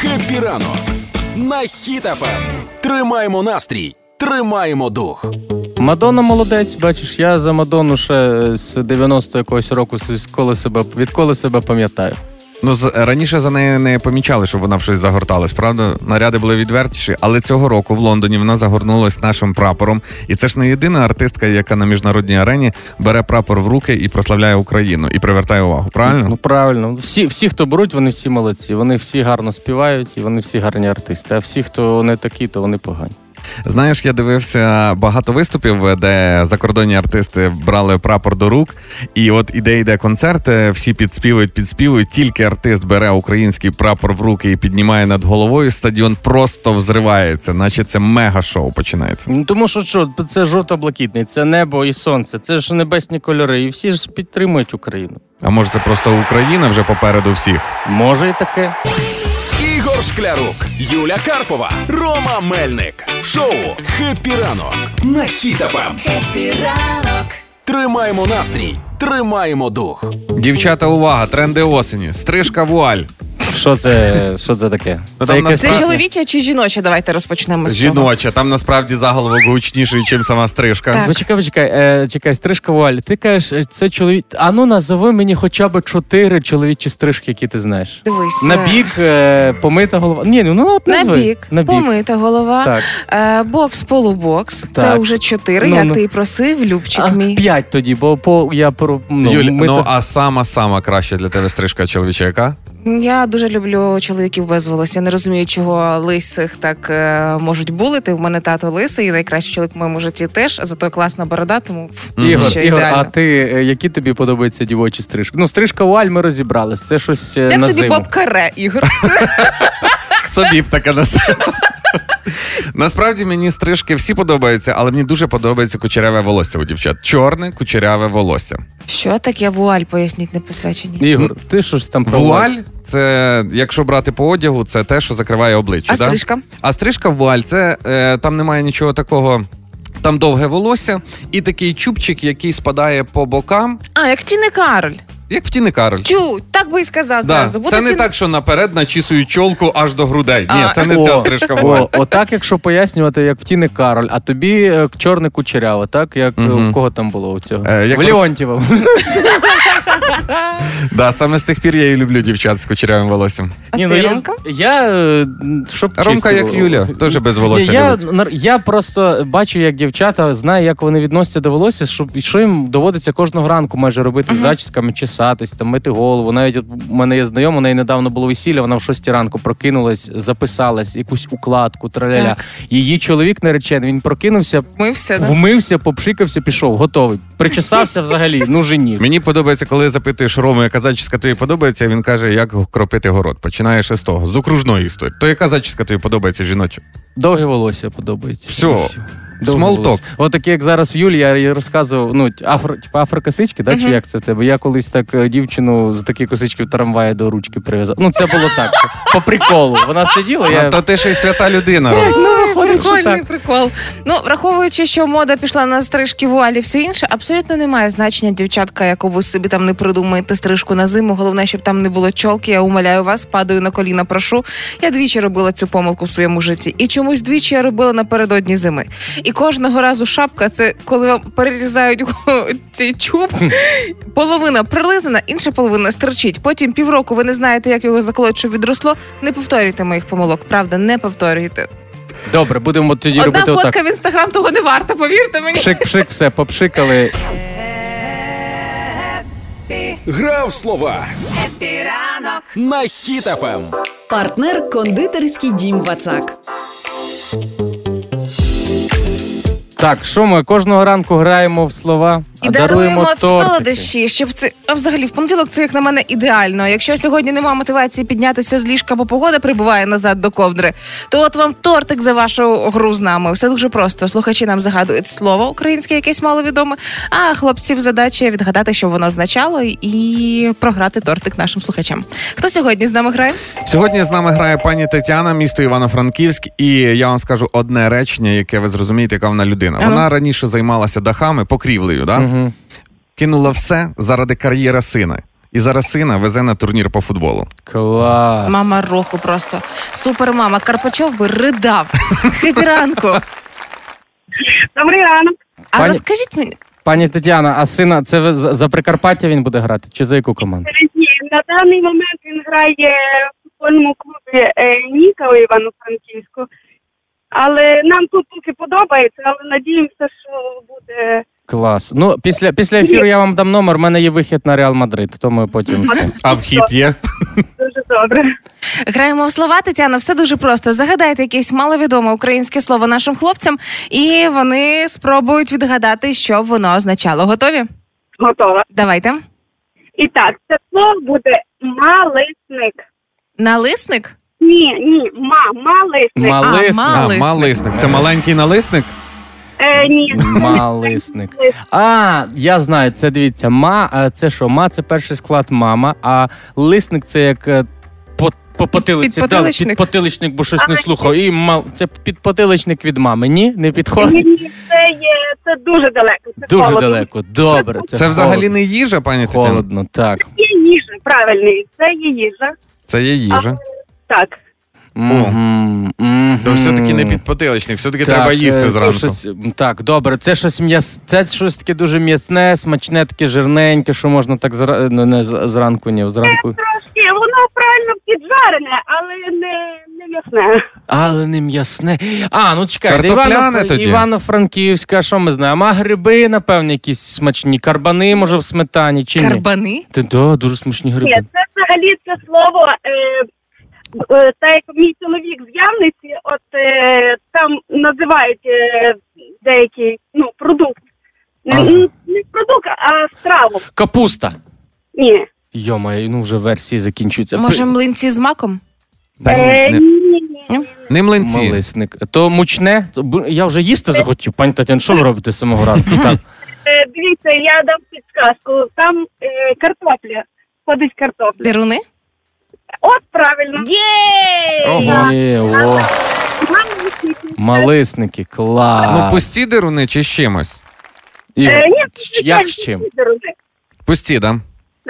Happy ранок на Хіт FM. Тримаємо настрій, тримаємо дух. Мадонна молодець, бачиш, я за Мадонну ще з 90 якогось року з- коли себе, відколи себе пам'ятаю. Ну, з- раніше за нею не помічали, щоб вона в щось загорталась, правда? Наряди були відвертіші, але цього року в Лондоні вона загорнулась нашим прапором. І це ж не єдина артистка, яка на міжнародній арені бере прапор в руки і прославляє Україну і привертає увагу. Правильно? Ну правильно, всі, всі, хто беруть, вони всі молодці. Вони всі гарно співають і вони всі гарні артисти. А всі, хто не такі, то вони погані. Знаєш, я дивився багато виступів, де закордонні артисти брали прапор до рук. І от іде йде концерт, е, всі підспівують, підспівують. Тільки артист бере український прапор в руки і піднімає над головою. Стадіон просто взривається, наче це мега-шоу починається. Ну тому що що, це жовто-блакитний, це небо і сонце, це ж небесні кольори, і всі ж підтримують Україну. А може, це просто Україна вже попереду всіх? Може і таке. Шклярук, Юля Карпова, Рома Мельник. В шоу Happy ранок на Хіт FM. Тримаємо настрій, тримаємо дух. Дівчата, увага, тренди осені, стрижка вуаль. Що це, що це таке? Ну, Це там якесь Це чоловіче чи жіноче? Давайте розпочнемо з цього. Жіноче, там насправді заголовок гучніший, ніж сама стрижка. Так. Почекай, почекай, е, чекай, стрижка вуаль. Ти кажеш, е, це чоловік. А ну назови мені хоча б чотири чоловічі стрижки, які ти знаєш. Дивись. На бік, е, помита голова. Ні, ну от На назви. бік, На бік. помита голова, Так. е, бокс, полубокс. Це вже чотири, Ну, як ну. ти і просив, Любчик А, мій. п'ять тоді, бо по я про ну, Юль, ми ну то- а сама сама краща для тебе стрижка чоловіча яка? Я дуже люблю чоловіків без волосся. Не розумію, чого лисих так е, можуть булити. В мене тато лисий, і найкращий чоловік в моєму житті теж. Зато класна борода, тому пф, Ігор, ще Ігор, ідеально. а ти е, які тобі подобаються дівочі стрижки? Ну, стрижка вуаль ми розібрались. Це щось Де на зиму. Боб Каре, Ігор? Собі б таке на себе. Насправді мені стрижки всі подобаються, але мені дуже подобається кучеряве волосся у дівчат. Чорне кучеряве волосся. Що таке вуаль? Поясніть не посвячені. Ігор, ти щось там про Вуаль це, якщо брати по одягу, це те, що закриває обличчя. А да? стрижка? А стрижка вуаль, це е, там немає нічого такого. Там довге волосся і такий чубчик, який спадає по бокам, А, як Тіни Кароль. Як в Тіни Кароль. Чу, так би і сказав Да. зразу. Буде Це не Тін- так, що наперед начісують чолку аж до грудей. Ні, це не ця стрижка вуаль. О, отак, якщо пояснювати, як в Тіни Кароль, а тобі е, чорне кучеряве, так? Як у кого там було у цього? Е, як в Леонтьєва. Да, саме з тих пір я і люблю дівчат з кучерявим волоссям. А Ні, ти, ну, я, Ромка? я, е, щоб Ромка, чисто- як Юля, теж без волосся Ні, я, я просто бачу, як дівчата знаю, як вони відносяться до волосся, щоб що їм доводиться кожного ранку майже робити з зачісками, чесатись, там мити голову. Навіть от у мене є знайома, у неї недавно було весілля, вона в 6 ранку прокинулась, записалась, якусь укладку, траляля. Її чоловік наречений, він прокинувся, Ми все. да? вмився, попшикався, пішов, готовий. Причесався взагалі, ну женів. Мені подобається, коли запитуєш Рому, яка зачіска тобі подобається, він каже, як кропити город. Починаєш із того, з окружної історії. То яка зачіска тобі подобається жіноча? Довге волосся подобається. Все. Small От таке, як зараз в Юлі, я розказував, ну, афро, типу, афрокосички, да, чи як це в тебе? Я колись так е, дівчину з такі косички в трамваї до ручки прив'язав. Ну, це було так. По приколу. Вона сиділа, я. А то ти ще й свята людина. Ну, виходить, що Прикольний так. прикол. Ну, враховуючи, що мода пішла на стрижки вуалі все інше, абсолютно немає значення, дівчатка, яку ви собі там не придумаєте стрижку на зиму. Головне, щоб там не було чолки. Я умоляю вас, падаю на коліна, прошу. Я двічі робила цю помилку в своєму житті. І чомусь двічі я робила напередодні зими. І кожного разу шапка це коли вам перерізають цей чуб, половина прилизана, інша половина стерчить. Потім півроку ви не знаєте, як його заколоть, щоб відросло. Не повторюйте моїх помилок. Правда, не повторюйте. Добре, будемо тоді Одна робити фотка отак. в інстаграм того не варта, повірте мені. Пшик, пшик, все, попшикали. Грав слова на Хіт FM. Партнер кондитерський дім Вацак. Так, що ми кожного ранку граємо в слова, І а даруємо тортики. солодощі, щоб це а взагалі в понеділок це як на мене ідеально. Якщо сьогодні немає мотивації піднятися з ліжка, бо погода прибиває назад до ковдри, то от вам тортик за вашу гру з нами. Все дуже просто. Слухачі нам загадують слово українське, якесь маловідоме. А хлопців задача відгадати, що воно означало, і програти тортик нашим слухачам. Хто сьогодні з нами грає? Сьогодні з нами грає пані Тетяна, місто Івано-Франківськ, і я вам скажу одне речення, яке ви зрозумієте, яка вона людина. Ага. Вона раніше займалася дахами, покрівлею, да? Мгм. кинула все заради кар'єри сина. і зараз сина везе на турнір по футболу. Клас. Мама року просто. Супер мама. Карпачов би ридав. Хепі ранку. Добрий ранок. А Пані- розкажіть мені, Пані Тетяна, а сина, це ви за за Прикарпаття він буде грати? Чи за яку команду? Ні, на даний момент він грає в футбольному клубі е, Ніка у Івано-Франківську. Але нам тут поки подобається, але надіємося, що буде. Клас. Ну, після, після ефіру я вам дам номер, в мене є вихід на Реал Мадрид, то ми потім. А вхід є? Дуже добре. граємо в слова, Тетяна, все дуже просто. Загадайте якесь маловідоме українське слово нашим хлопцям, і вони спробують відгадати, що б воно означало. Готові? Готова. Давайте. І так, це слово буде малисник. Налисник? Ні, ні, ма, малисник. Малисник. А, А, Малисник. малисник. Це маленький налисник? Е, ні. Малисник. А, я знаю, це дивіться, ма, а це що? Ма це перший склад мама, а лисник це як е, по, по потилиці. Підпотиличник. Да, підпотиличник, бо щось не слухав. І мал, це підпотиличник від мами. Ні, не Ні, підходить. ні, це є це дуже далеко. Це Дуже холодно. далеко. Добре. Це, Це взагалі не їжа, пані Тетяна? холодно. Так. Є їжа, правильний. Це є їжа. Це є їжа. Так. То все-таки не підпотиличник, все-таки Так, треба їсти е, зранку. Щось, так, добре. Це щось м'яс, це щось таке дуже м'ясне, смачне, таке жирненьке, що можна так зра... ну, не зранку, ні, зранку. Трошки, воно правильно піджарене, але не, не м'ясне. Але не м'ясне. А, ну чекайте, Івано- тоді. Івано-Франківська, що ми знаємо? А гриби, напевно, якісь смачні. Карбани, може, в сметані чи ні? Карбани? Ти, да, дуже смачні Ні, гриби. це взагалі це слово. Е, е, та як мій чоловік з Явниці, от е, там називають е, деякий ну, продукт. Не, Ага. не продукт, а страву. Капуста. Ні. Йомай, ну вже версії закінчуються. Може, млинці з маком? Та Е, ні, ні, не, ні, ні. не млинці. Малисник. То мучне? То бу- Я вже їсти захотів. Пані Тетяна, що ви робите з самого ранку? Так. Е, дивіться, я дам підсказку. Там е, картопля. Ходить картопля. Деруни? От правильно. Єй! Ого. Є, о, малисники, клас. Ну, пусті деруни чи з чимось? Ігор, Е, ні, ч- як з чим? Пусті, да?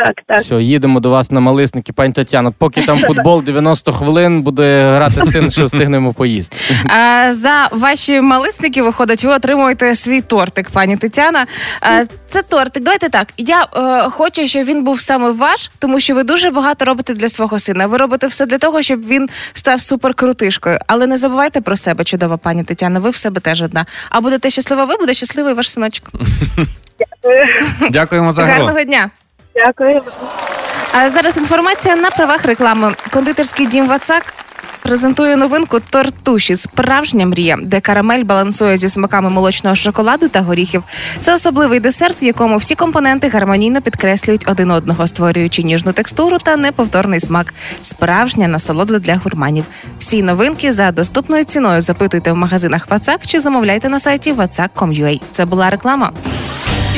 Так, так. Все, їдемо до вас на малисники, пані Тетяна. Поки там футбол 90 хвилин буде грати син, що встигнемо поїсти. А, за ваші малисники виходить, ви отримуєте свій тортик, пані Тетяна. А, це тортик. Давайте так. Я е, хочу, щоб він був саме ваш, тому що ви дуже багато робите для свого сина. Ви робите все для того, щоб він став суперкрутишкою. Але не забувайте про себе, чудова пані Тетяна. Ви в себе теж одна. А будете щаслива, ви буде щасливий ваш синочок. Дякуємо за гру. Гарного дня. Дякую. Зараз інформація на правах реклами. Кондитерський дім Вацак. Презентує новинку тортуші Справжня мрія, де карамель балансує зі смаками молочного шоколаду та горіхів. Це особливий десерт, в якому всі компоненти гармонійно підкреслюють один одного, створюючи ніжну текстуру та неповторний смак. Справжня насолода для гурманів. Всі новинки за доступною ціною запитуйте в магазинах Вацак чи замовляйте на сайті vatsak.com.ua. Це була реклама.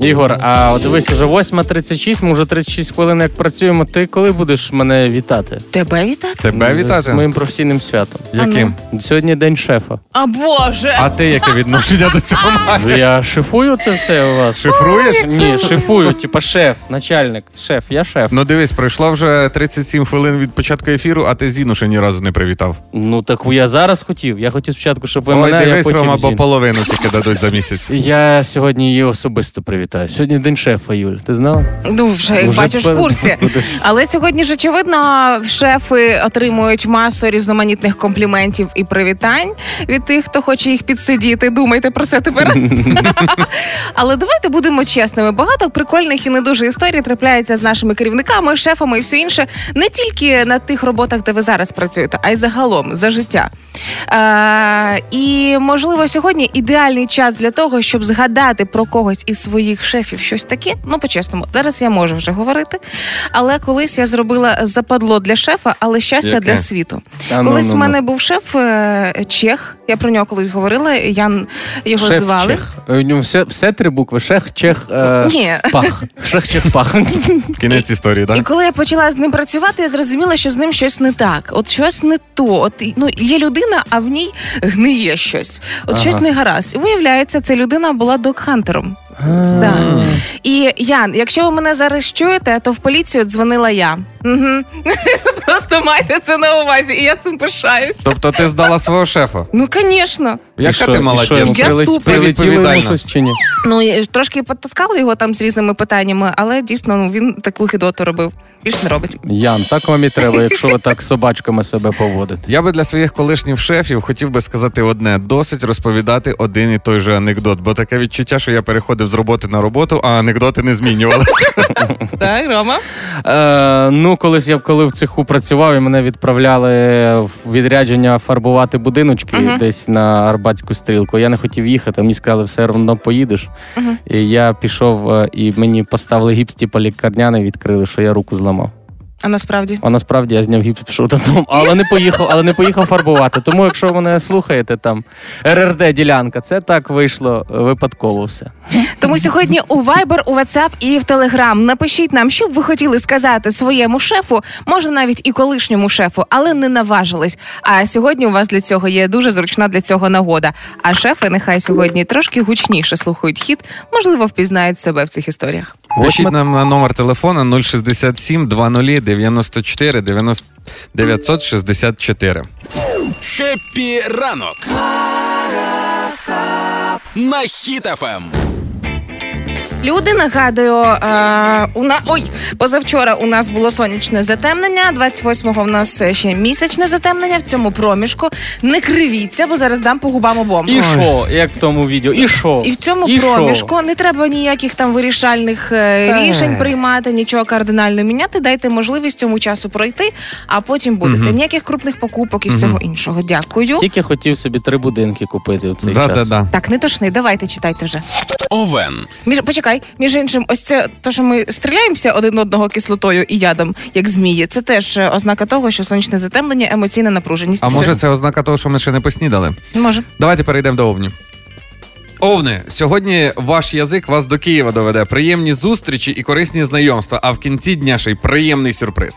Ігор, а от дивись, вже 8.36, ми вже 36 хвилин як працюємо. Ти коли будеш мене вітати? Тебе вітати? Тебе З вітати? моїм професійним святом. Яким? Сьогодні день шефа. А Боже! А ти яке відношення до цього маєш? Я шифую це все у вас? Шифруєш? Ні, шифую, типа шеф, начальник, шеф, я шеф. Ну дивись, пройшло вже 37 хвилин від початку ефіру, а ти Зіну ще ні разу не привітав. Ну так я зараз хотів. Я хотів спочатку, щоб ви Ой, мене, я дивись, потім Рома, бо Зіну. половину тільки дадуть за місяць. Я сьогодні її особисто привітаю. Сьогодні день шефа, Юль. Ти знала? Ну, вже як Уже бачиш в курсі. Але сьогодні ж очевидно, шефи отримують масу різноманітних компліментів і привітань від тих, хто хоче їх підсидіти. Думайте про це тепер. Але давайте будемо чесними. Багато прикольних і не дуже історій трапляється з нашими керівниками, шефами і все інше, не тільки на тих роботах, де ви зараз працюєте, а й загалом за життя. Е, і можливо, сьогодні ідеальний час для того, щоб згадати про когось із своїх моїх шефів щось таке. Ну, по-чесному, зараз я можу вже говорити. Але колись я зробила западло для шефа, але щастя Яке? для світу. А, ну, колись ну, в ну. мене був шеф е, Чех. Я про нього колись говорила. Ян його Шеф звали. Чех. У нього все, все три букви. Шех, чех, е, Ні. пах. Шех, чех, пах. Кінець історії, І коли я почала з ним працювати, я зрозуміла, що з ним щось не так. От щось не то. От ну є людина, а в ній гниє щось. От Ага. щось не гаразд. І виявляється, ця людина була докхантером. Да. І Ян, якщо ви мене зараз чуєте, то в поліцію дзвонила я. Угу. Просто майте це на увазі, і я цим пишаюсь. Тобто ти здала свого шефа. Ну, звісно. Яка ти молодець? Я Прилет... супер Прилетіло йому щось чи ні? Ну і трошки потаскали його там з різними питаннями, але дійсно ну, він таку хідоту робив. Більш не робить. Ян, так вам і треба, якщо ви так з собачками себе поводите. Я би для своїх колишніх шефів хотів би сказати одне: досить розповідати один і той же анекдот, бо таке відчуття, що я переходив з роботи на роботу, а анекдоти не змінювалися. Так, Рома? Е, ну, колись я коли в цеху працював, і мене відправляли в відрядження фарбувати будиночки десь на Арбатську стрілку. Я не хотів їхати, мені сказали, все одно поїдеш. Мгм. І я пішов, е, і мені поставили гіпс, типу лікарняний, відкрили, що я руку зламав. А насправді. А насправді я зняв гіпс, пішов додому, але не поїхав, але не поїхав фарбувати. Тому, якщо ви мене слухаєте, там РРД ділянка, це так вийшло випадково все. Тому сьогодні у Viber, у WhatsApp і в Telegram напишіть нам, що б ви хотіли сказати своєму шефу, може навіть і колишньому шефу, але не наважились. А сьогодні у вас для цього є дуже зручна для цього нагода. А шефи нехай сьогодні трошки гучніше слухають хіт, можливо, впізнають себе в цих історіях. Пишіть нам на номер телефона 067 20 94 90 964. Happy ранок. На Хіт FM. Люди нагадую, е, у на ой, позавчора у нас було сонячне затемнення. 28-го в нас ще місячне затемнення в цьому проміжку. Не кривіться, бо зараз дам по губам обом. І що, як в тому відео? І що? І в цьому І проміжку не треба ніяких там вирішальних е, Та. рішень приймати, нічого кардинально міняти. Дайте можливість цьому часу пройти, а потім будете. Ніяких крупних покупок і всього іншого. Дякую. Тільки хотів собі три будинки купити в цей Да, час. да, да. Так, не тошни, давайте читайте вже. Овен. Між почекай, між іншим, ось це то, що ми стріляємося один одного кислотою і ядом, як змії. Це теж е, ознака того, що сонячне затемнення, емоційна напруженість. А Все. може це ознака того, що ми ще не поснідали? може. Давайте перейдемо до овнів. Овни, сьогодні ваш язик вас до Києва доведе. Приємні зустрічі і корисні знайомства, а в кінці дня ще й приємний сюрприз.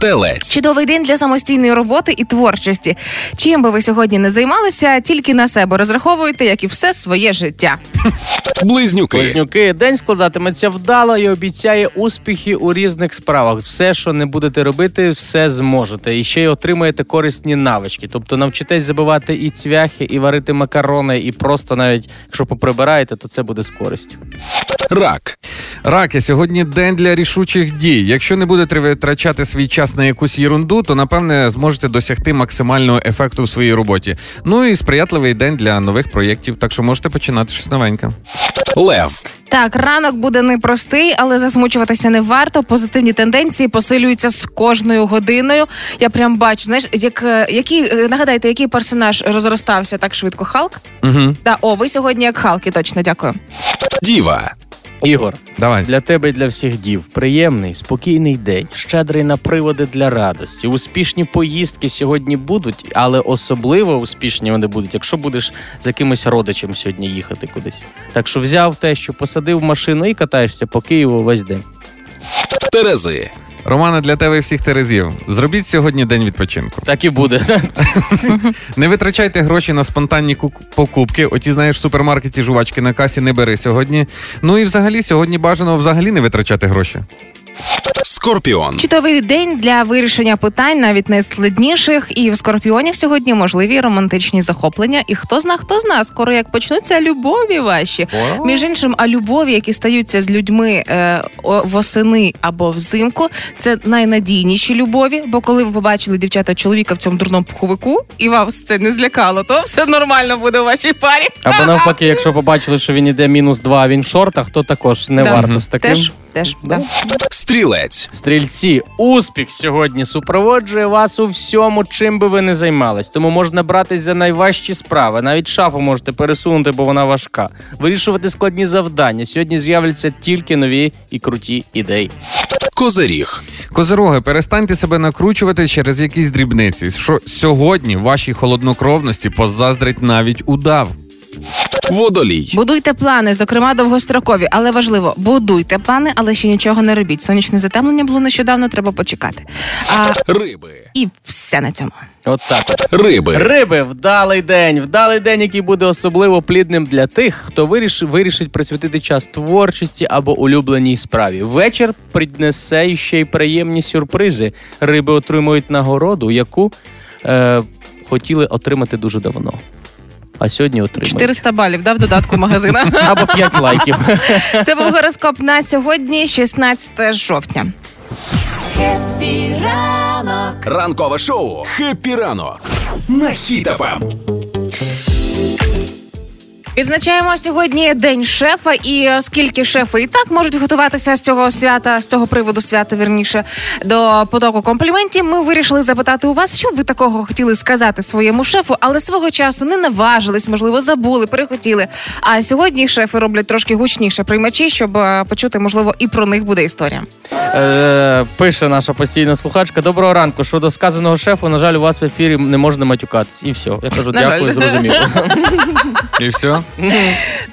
Телець. Чудовий день для самостійної роботи і творчості. Чим би ви сьогодні не займалися, тільки на себе розраховуйте, як і все своє життя. Близнюки. Близнюки, день складатиметься вдало і обіцяє успіхи у різних справах. Все, що не будете робити, все зможете. І ще й отримаєте корисні навички. Тобто навчитесь забивати і цвяхи, і варити макарони, і просто навіть якщо поприбираєте, то це буде з користю. Рак. Раки, сьогодні день для рішучих дій. Якщо не будете витрачати свій час на якусь єрунду, то напевне зможете досягти максимального ефекту в своїй роботі. Ну і сприятливий день для нових проєктів, так що можете починати щось новеньке. Лев. Так, ранок буде непростий, але засмучуватися не варто. Позитивні тенденції посилюються з кожною годиною. Я прям бачу, знаєш, як е, який е, нагадайте, який персонаж розростався так швидко? Халк? Угу. Да, о, ви сьогодні як Халки, точно дякую. Діва. Ігор, Давай. для тебе і для всіх дів приємний, спокійний день, щедрий на приводи для радості. Успішні поїздки сьогодні будуть, але особливо успішні вони будуть, якщо будеш з якимось родичем сьогодні їхати кудись. Так що взяв те, що посадив машину і катаєшся по Києву весь день. Терези. Романа, для тебе і всіх терезів. Зробіть сьогодні день відпочинку. Так і буде. Не витрачайте гроші на спонтанні покупки. Оті, знаєш, в супермаркеті жувачки на касі не бери сьогодні. Ну і взагалі сьогодні бажано взагалі не витрачати гроші. Скорпіон. Чудовий день для вирішення питань, навіть найскладніших. І в скорпіонів сьогодні можливі романтичні захоплення. І хто зна, хто зна, скоро як почнуться любові ваші. Між іншим, а любові, які стаються з людьми е, восени або взимку, це найнадійніші любові. Бо коли ви побачили дівчата чоловіка в цьому дурному пуховику, і вас це не злякало, то все нормально буде у вашій парі. Або навпаки, якщо побачили, що він іде мінус два, він в шортах, то також не Да. варто з таким. Теж теж. Да. Стрілець. Стрільці, успіх сьогодні супроводжує вас у всьому, чим би ви не займались. Тому можна братись за найважчі справи. Навіть шафу можете пересунути, бо вона важка. Вирішувати складні завдання. Сьогодні з'являться тільки нові і круті ідеї. Козиріг. Козироги, перестаньте себе накручувати через якісь дрібниці. Що сьогодні вашій холоднокровності позаздрить навіть удав. Водолій. Будуйте плани, зокрема довгострокові, але важливо, будуйте плани, але ще нічого не робіть. Сонячне затемнення було нещодавно, треба почекати. А Риби. і все на цьому. От так. от. Риби. Риби, вдалий день, вдалий день, який буде особливо плідним для тих, хто вирішив, вирішить присвятити час творчості або улюбленій справі. Вечір принесе ще й приємні сюрпризи. Риби отримують нагороду, яку е, хотіли отримати дуже давно. А сьогодні отримають. 400 балів, да, в додатку магазина. Або 5 лайків. Це був гороскоп на сьогодні, 16 жовтня. Ранкове шоу. Хеппі ранок. На хітафам. Відзначаємо сьогодні день шефа, і оскільки шефи і так можуть готуватися з цього свята, з цього приводу свята, вірніше, до потоку компліментів, ми вирішили запитати у вас, що б ви такого хотіли сказати своєму шефу, але свого часу не наважились, можливо, забули, перехотіли. А сьогодні шефи роблять трошки гучніше приймачі, щоб е, почути, можливо, і про них буде історія. Е, пише наша постійна слухачка. Доброго ранку. Щодо сказаного шефу, на жаль, у вас в ефірі не можна матюкатись. І все. Я кажу, На дякую, жаль. зрозуміло. І все. У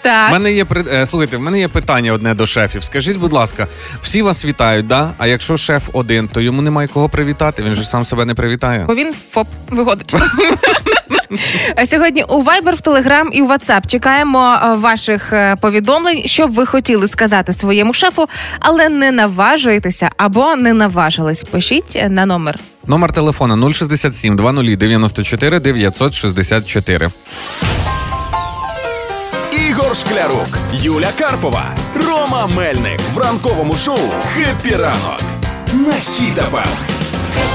Так. мене є при- е, слухайте, в мене є питання одне до шефів. Скажіть, будь ласка, всі вас вітають, да? А якщо шеф один, то йому немає кого привітати. Він же сам себе не привітає. Бо він ФОП виходить. А Сьогодні у Viber, в Telegram і в WhatsApp чекаємо е, ваших е, повідомлень, що б ви хотіли сказати своєму шефу, але не наважуєтеся або не наважились. Пишіть е, на номер. Номер телефона 067 20 94 964. Ігор Шклярук. Юля Карпова. Рома Мельник. В ранковому шоу Happy ранок. На Хіт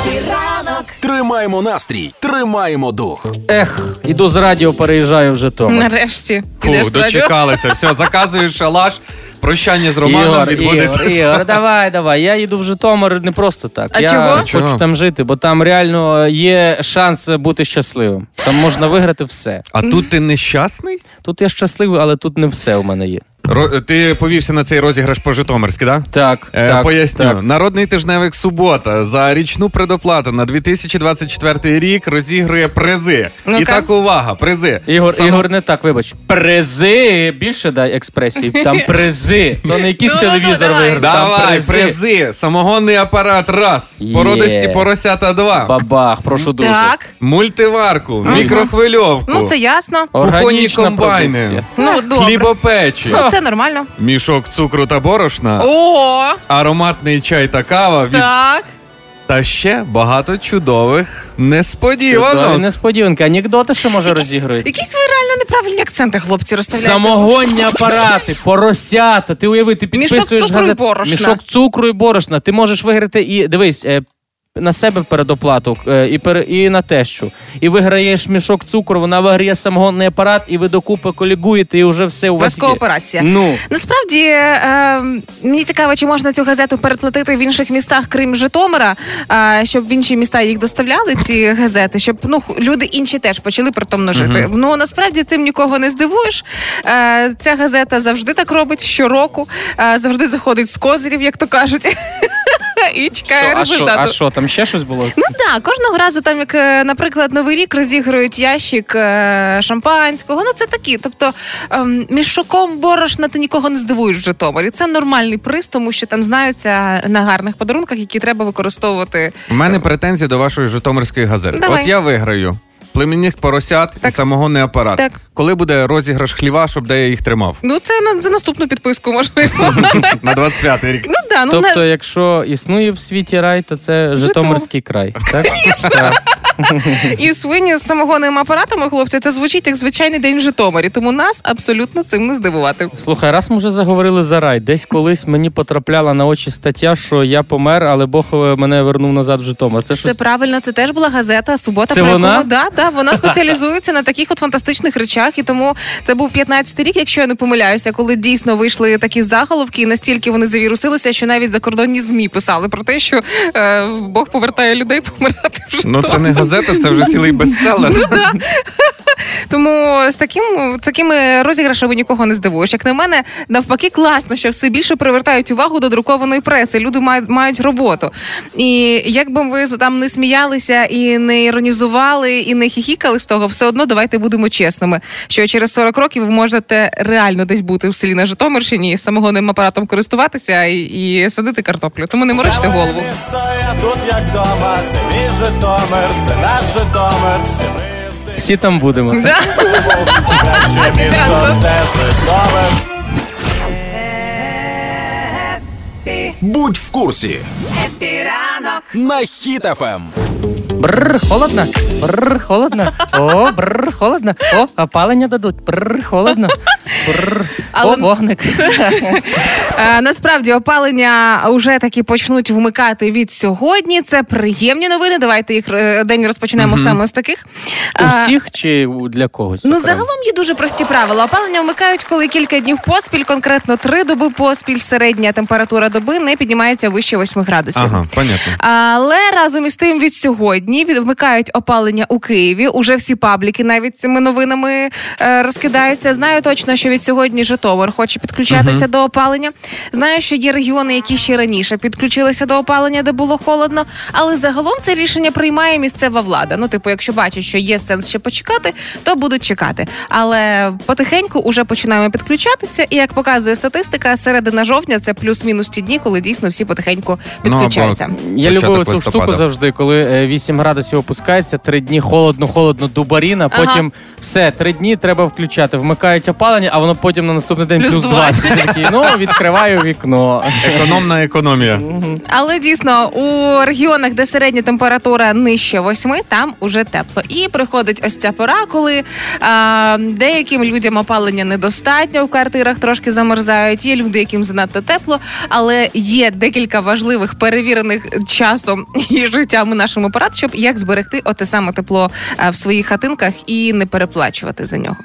FM. Тримаємо настрій, тримаємо дух. Ех, іду з радіо, переїжджаю вже Житомир. Нарешті Фух, дочекалися. Все, заказуєш шалаш. Прощання з Романом Ігор, відбудеться. Ігор, Ігор, давай, давай. Я їду в Житомир не просто так. А я чого? хочу Чого? там жити, бо там реально є шанс бути щасливим. Там можна виграти все. А тут ти нещасний? Тут я щасливий, але тут не все у мене є. Ро- ти повівся на цей розіграш по Житомирськи, так? Так, Е, так поясню, Так. народний тижневик субота за річну предоплату на 2024 рік розігрує призи. Ну-ка. І так увага, призи. Ігор, Само- Ігор, не так, вибач. Призи. Більше дай експресії. Там призи. То не якийсь Ну, ну, ну, телевізор давай. виграв. Давай, призи. призи. Самогонний апарат раз. Породисті поросята два. Бабах, прошу дуже. Так, Мультиварку, мікрохвильовку. ну це ясно. Кухонні комбайни. Ну, добре. Хлібопечі, Ну, це нормально. мішок цукру та борошна, О, ароматний чай та кава від... так. та ще багато чудових Чудові несподіванок. несподіванки. Анекдоти ще може розігрують. Якісь ви реально неправильні акценти, хлопці, розставляєте. Самогонні апарати, поросята. Ти уяви, ти Мішок підписуєш цукру і газет- борошна. Мішок цукру і борошна. Ти можеш виграти і дивись. е, На себе передоплату е, і пер, і на тещу. І виграєш мішок цукру, вона виграє самогонний апарат, і ви докупи колігуєте, і вже все у вас є. кооперація. Ну, Насправді е, мені цікаво, чи можна цю газету переплатити в інших містах, крім Житомира, е, щоб в інші міста їх доставляли, ці газети, щоб ну люди інші теж почали притомно жити. Ну насправді цим нікого не здивуєш. Е, ця газета завжди так робить щороку, е, завжди заходить з козирів, як то кажуть. І чекає що, а, що, результату. а що, там ще щось було? Ну так, кожного разу, там, як, е, наприклад, Новий рік розігрують ящик е, шампанського. Ну це такі. Тобто ем, мішоком борошна ти нікого не здивуєш в Житомирі. Це нормальний приз, тому що там знаються на гарних подарунках, які треба використовувати. У мене претензії до вашої Житомирської газети. Давай. От я виграю. Племінних поросят Так. і не апарат. Так. Коли буде розіграш хліва, щоб де я їх тримав? Ну це на за наступну підписку можливо. На 25-й рік. Ну да, ну Тобто, якщо існує в світі рай, то це Житомирський край. Так? І свині з самогонними апаратами, хлопці, це звучить як звичайний день в Житомирі. Тому нас абсолютно цим не здивувати. Слухай, раз ми вже заговорили за рай. Десь колись мені потрапляла на очі стаття, що я помер, але Бог е, мене вернув назад в Житомир. Це Все щось... правильно, це теж була газета Субота. Це про вона? да, да, вона спеціалізується на таких от фантастичних речах, і тому це був 15-й рік, якщо я не помиляюся, коли дійсно вийшли такі заголовки, і настільки вони завірусилися, що навіть закордонні змі писали про те, що е, Бог повертає людей помирати в Ну це не газета, це вже цілий бестселер. Тому з таким такими розіграшами нікого не здивуєш. Як на мене, навпаки, класно, що все більше привертають увагу до друкованої преси. Люди мають мають роботу. І як би ви там не сміялися і не іронізували, і не хіхікали з того, все одно давайте будемо чесними. Що через 40 років ви можете реально десь бути в селі на Житомирщині, самогонним апаратом користуватися і, і садити картоплю. Тому не морочте голову. Місто тут як вдома, це мій Житомир, це наш Житомир. Всі там будемо. Да. краще місто, це Житомир. Будь в курсі. На Ем. Хіт-ФМ. Бррр, холодно. Бррр, холодно. О, бррр, холодно. О, опалення дадуть. Бррр, холодно. Бррр. Але- О, вогник. Е, Насправді опалення вже таки почнуть вмикати від сьогодні. Це приємні новини. Давайте їх е, день розпочнемо саме з таких. У Е, всіх чи для когось? Ну, загалом є дуже прості правила. Опалення вмикають, коли кілька днів поспіль, конкретно три доби поспіль, середня температура доби не піднімається вище 8 градусів. Ага, понятно. Але разом із тим від сьогодні від- вмикають опалення у Києві. Уже всі пабліки навіть цими новинами е, розкидаються. Знаю точно, що від сьогодні Житомир хоче підключатися до опалення. Знаю, що є регіони, які ще раніше підключилися до опалення, де було холодно. Але загалом це рішення приймає місцева влада. Ну, типу, якщо бачать, що є сенс ще почекати, то будуть чекати. Але потихеньку уже починаємо підключатися. І як показує статистика, середина жовтня це плюс-мінус ті дні, коли дійсно всі потихеньку Ну, або підключаються. Я люблю цю штуку завжди, коли е, 8 градусів опускається, три дні холодно, холодно, дубаріна, Ага. потім все, три дні треба включати. Вмикають опалення, а воно потім на наступний день Плюс плюс 20. Я Такий, ну, відкриваю вікно. Економна економія. Але дійсно у регіонах, де середня температура нижче 8, там уже тепло. І приходить ось ця пора, коли а, деяким людям опалення недостатньо в квартирах трошки замерзають. Є люди, яким занадто тепло, але є декілька важливих перевірених часом і життям нашим апарат, щоб як зберегти оте саме тепло в своїх хатинках і не переплачувати за нього.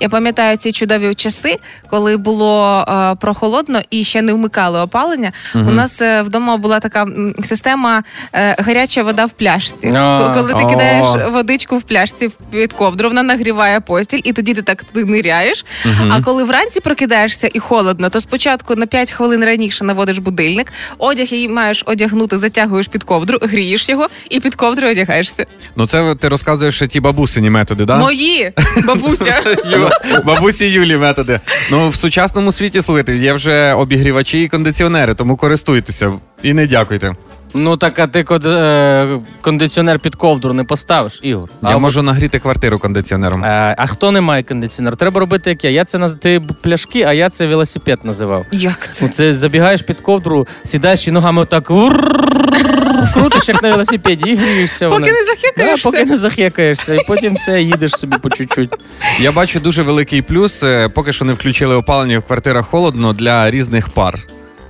Я пам'ятаю ці чудові часи, коли було е, прохолодно і ще не вмикали опалення. У нас е, вдома була така система е, гаряча вода в пляшці. А, коли ти кидаєш водичку в пляшці під ковдру, вона нагріває постіль, і тоді ти так туди ниряєш. А коли вранці прокидаєшся і холодно, то спочатку на 5 хвилин раніше наводиш будильник, одяг її маєш одягнути, затягуєш під ковдру, грієш його і під ковдру одягаєшся. Ну це ти розказуєш ще ті бабусині методи, да? Мої бабуся. Бабусі Юлі методи. Ну в сучасному світі слухайте, є вже обігрівачі і кондиціонери, тому користуйтеся і не дякуйте. Ну так, а ти е, кондиціонер під ковдру не поставиш, Ігор. Я А можу нагріти квартиру кондиціонером. Е, а хто не має кондиціонер? Треба робити як я. Я це наз... ти пляшки, а я це велосипед називав. Як це? Ну, Це забігаєш під ковдру, сідаєш і ногами отак крутиш, як на велосипеді, і грієшся. Поки вона. не захекаєшся. Да, поки не захекаєшся, і потім все, їдеш собі по чуть-чуть. Я бачу дуже великий плюс. е, Поки що не включили опалення в квартирах холодно для різних пар.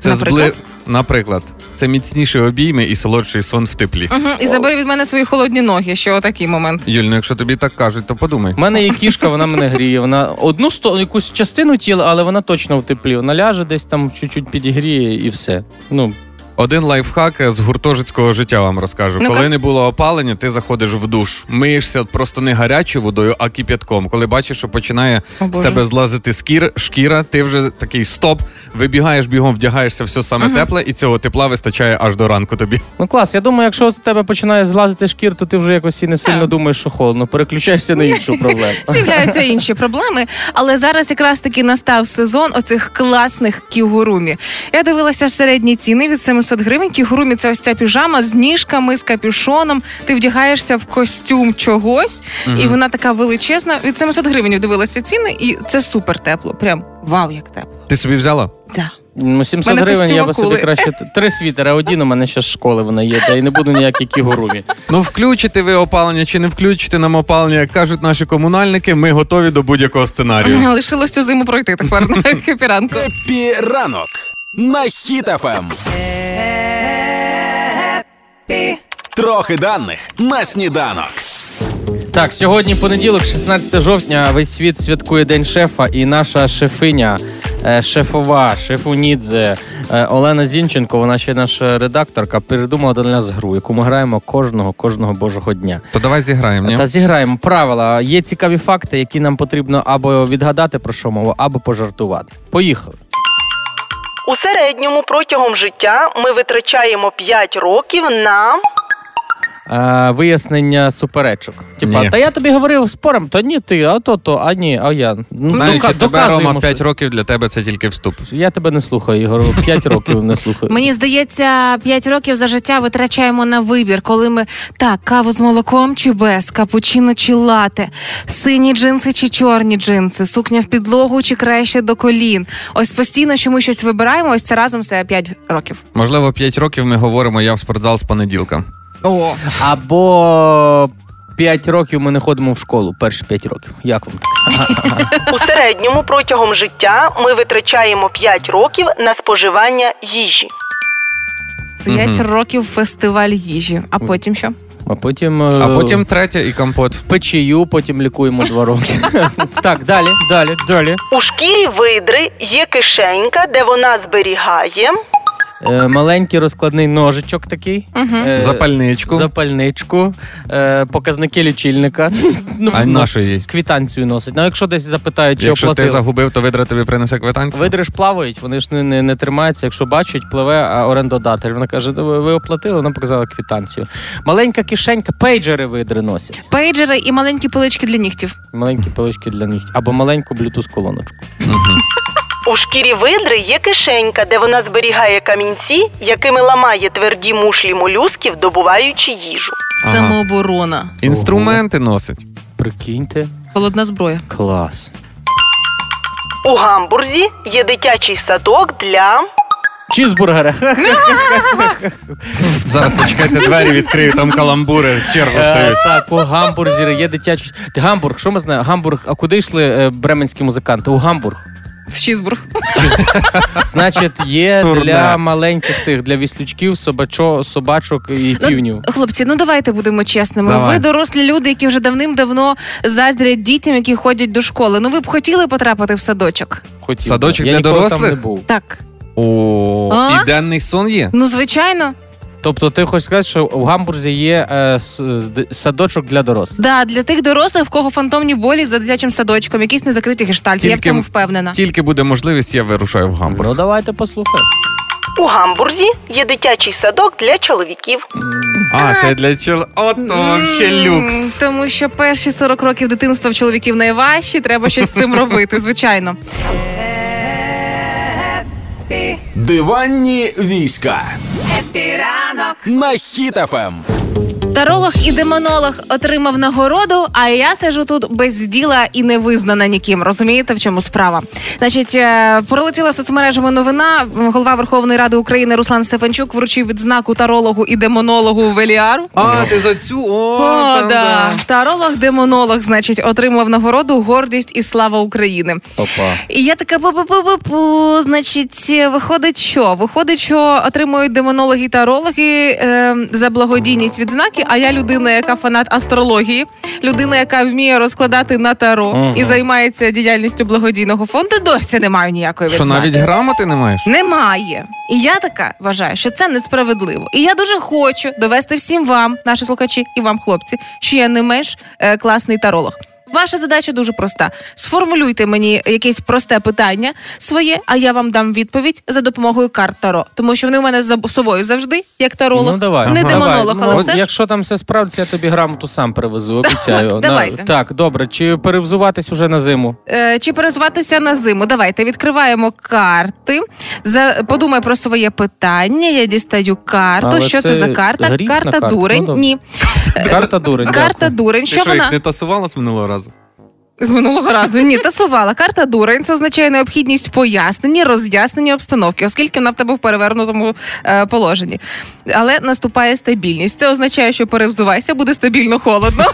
Це Наприклад? Наприклад, це міцніші обійми і солодший сон в теплі. Угу. І забери від мене свої холодні ноги, що отакий момент. Юль, ну якщо тобі так кажуть, то подумай. У мене є кішка, вона мене гріє. Вона одну сто, якусь частину тіла, але вона точно в теплі. Вона ляже десь там чуть-чуть підігріє і все. Ну, Один лайфхак з гуртожитського життя вам розкажу. Ну-ка. Коли не було опалення, ти заходиш в душ, миєшся просто не гарячою водою, а кип'ятком. Коли бачиш, що починає О, з тебе злазити скір, шкіра, ти вже такий стоп, вибігаєш бігом, вдягаєшся все саме тепле, і цього тепла вистачає аж до ранку тобі. ну клас. Я думаю, якщо з тебе починає злазити шкір, то ти вже якось і не сильно Так. думаєш, що холодно. Переключаєшся на іншу проблему. З'являються інші проблеми, але зараз якраз таки настав сезон оцих класних кігурумі. Я дивилася середні ціни від 700 гривень. Кігурумі це ось ця піжама з ніжками, з капюшоном. Ти вдягаєшся в костюм чогось, і вона така величезна. Від 700 гривень дивилася ціни, і це супер тепло. Прям вау, як тепло. Ти собі взяла? Да. Ну, 700 Мене гривень я костюм би собі акули. краще т- три світера один, у мене ще з школи вона є, та й не буду ніякі кігурумі. Ну, включите ви опалення чи не включите нам опалення, як кажуть наші комунальники, ми готові до будь-якого сценарію. Лишилось цю зиму пройти тепер на хепіранку. Ранок на Ем. Хіт-ФМ. Трохи даних на сніданок. Так, сьогодні понеділок, 16 жовтня, весь світ святкує День шефа, і наша шефиня, е, шефова, шефунідзе е, Олена Зінченко, вона ще наша редакторка, придумала для нас гру, яку ми граємо кожного, кожного божого дня. То давай зіграємо, ні? Та зіграємо правила. Є цікаві факти, які нам потрібно або відгадати про що мова, або пожартувати. Поїхали. У середньому протягом життя ми витрачаємо 5 років на Е, вияснення суперечок. Типа, Ні. та я тобі говорив спором, то ні, ти, а то, то, а ні, а я. Ну, Знаєш, дока- тебе, доказуй Рома, йому, 5 що- років для тебе це тільки вступ. Я тебе не слухаю, Ігор. 5 років не слухаю. Мені здається, 5 років за життя витрачаємо на вибір, коли ми так, каву з молоком чи без, капучино чи лате, сині джинси чи чорні джинси, сукня в підлогу чи краще до колін. Ось постійно, що ми щось вибираємо, ось це разом це 5 років. Можливо, 5 років ми говоримо, я в спортзал з понеділка. О, Або 5 років ми не ходимо в школу. Перші 5 років. Як вам таке? у середньому протягом життя ми витрачаємо 5 років на споживання їжі. 5 Мгм. років фестиваль їжі. А потім що? А потім. е, А потім третя і компот. печію, потім лікуємо 2 роки. Так, далі, далі, далі. У шкірі видри є кишенька, де вона зберігає Е, Маленький розкладний ножичок такий. Е, Запальничку. Запальничку, е, показники лічильника. Ну, А носить, нащо їй? Квитанцію носить. Ну, якщо десь запитають, чи Якщо ти загубив, то видра тобі принесе квитанцію. Видри ж плавають, вони ж не, не, не тримаються. Якщо бачать, пливе а орендодатель. Вона каже: ви, ви оплатили, вона показала квитанцію. Маленька кишенька, пейджери видри носять. Пейджери і маленькі пилички для нігтів. Маленькі пилочки для них. Або маленьку блютуз колоночку. У шкірі видри є кишенька, де вона зберігає камінці, якими ламає тверді мушлі молюсків, добуваючи їжу. Ага. Самооборона. Інструменти носить. Прикиньте, Холодна зброя. клас. У гамбурзі є дитячий садок для Чізбургери. Зараз почекайте, двері відкрию, там каламбури, чергу Е, стоять. Так, у Гамбурзі є дитячий. Гамбург, що ми знаємо? Гамбург, а куди йшли е, бременські музиканти? У Гамбург. В Чізбург. Значить, є Турне. для маленьких тих, для віслючків, собачо, собачок і Ну, півнів. Хлопці, ну давайте будемо чесними. Давай. Ви дорослі люди, які вже давним-давно заздрять дітям, які ходять до школи. Ну ви б хотіли потрапити в садочок? Хотів. Садочок Я для ніколи Там дорослих? не був. Так. О, А? і денний сон є. Ну звичайно, Тобто, ти хочеш сказати, що в Гамбурзі є е, садочок для дорослих. да, для тих дорослих, в кого фантомні болі за дитячим садочком, якісь незакриті гештальти. Я в цьому впевнена. Тільки буде можливість, я вирушаю в Гамбург. Ну давайте послухаємо. у гамбурзі є дитячий садок для чоловіків. А, ще для чол... Ото ще люкс. Тому що перші 40 років дитинства в чоловіків найважчі, треба щось з цим робити, звичайно. Диванні війська. На Ем. Таролог і демонолог отримав нагороду, а я сижу тут без діла і не визнана ніким. Розумієте, в чому справа? Значить, е, пролетіла соцмережами новина. Голова Верховної Ради України Руслан Стефанчук вручив відзнаку тарологу і демонологу Веліару. А, ти за цю? О, О, там, да. Таролог, демонолог, значить, отримав нагороду гордість і слава України. Опа. І я така пу-пу-пу-пу-пу. Значить, виходить, що? Виходить, що отримують демонологи і тарологи е, за благодійність відзнаки. А я людина, яка фанат астрології, людина, яка вміє розкладати на таро Мгм. і займається діяльністю благодійного фонду. Досі не маю ніякої Що відзнаки. навіть грамоти не маєш? Немає. І я така вважаю, що це несправедливо. І я дуже хочу довести всім вам, наші слухачі, і вам, хлопці, що я не менш е, класний таролог. Ваша задача дуже проста. Сформулюйте мені якесь просте питання своє, а я вам дам відповідь за допомогою карт Таро. Тому що вони в мене з собою завжди, як таролог. Ну давай. Не Ага. демонолог, Давай. але Ну, все ж. Якщо там все справиться, я тобі грамоту сам привезу, обіцяю. На- Давайте. Так, добре. Чи перевзуватись уже на зиму? Е, чи перезватися на зиму? Давайте відкриваємо карти. За подумай про своє питання. Я дістаю карту. Але що це, це за карта? на карта дурень. Ну. Ні, Карта дурень. карта дурень. Що що, вона? їх не тасувалась минулого разу? З минулого разу ні, тасувала. Карта дурень це означає необхідність пояснення, роз'яснення обстановки, оскільки вона в тебе в перевернутому е, положенні. Але наступає стабільність. Це означає, що перевзувайся, буде стабільно холодно.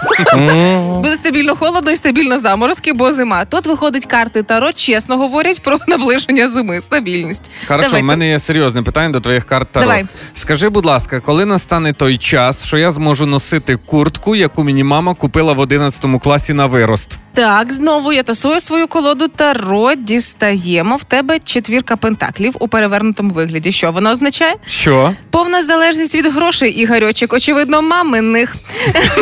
буде стабільно холодно і стабільно заморозки, бо зима. Тут виходить карти Таро, чесно говорять про наближення зими, стабільність. Хорошо, Давайте. в мене є серйозне питання до твоїх карт Таро. Давай. Скажи, будь ласка, коли настане той час, що я зможу носити куртку, яку мені мама купила в 11 класі на вирост? Так, знову я тасую свою колоду Таро, дістаємо. В тебе четвірка пентаклів у перевернутому вигляді. Що воно означає? Що? Повна залежність від грошей, Ігорьочек, очевидно, маминих.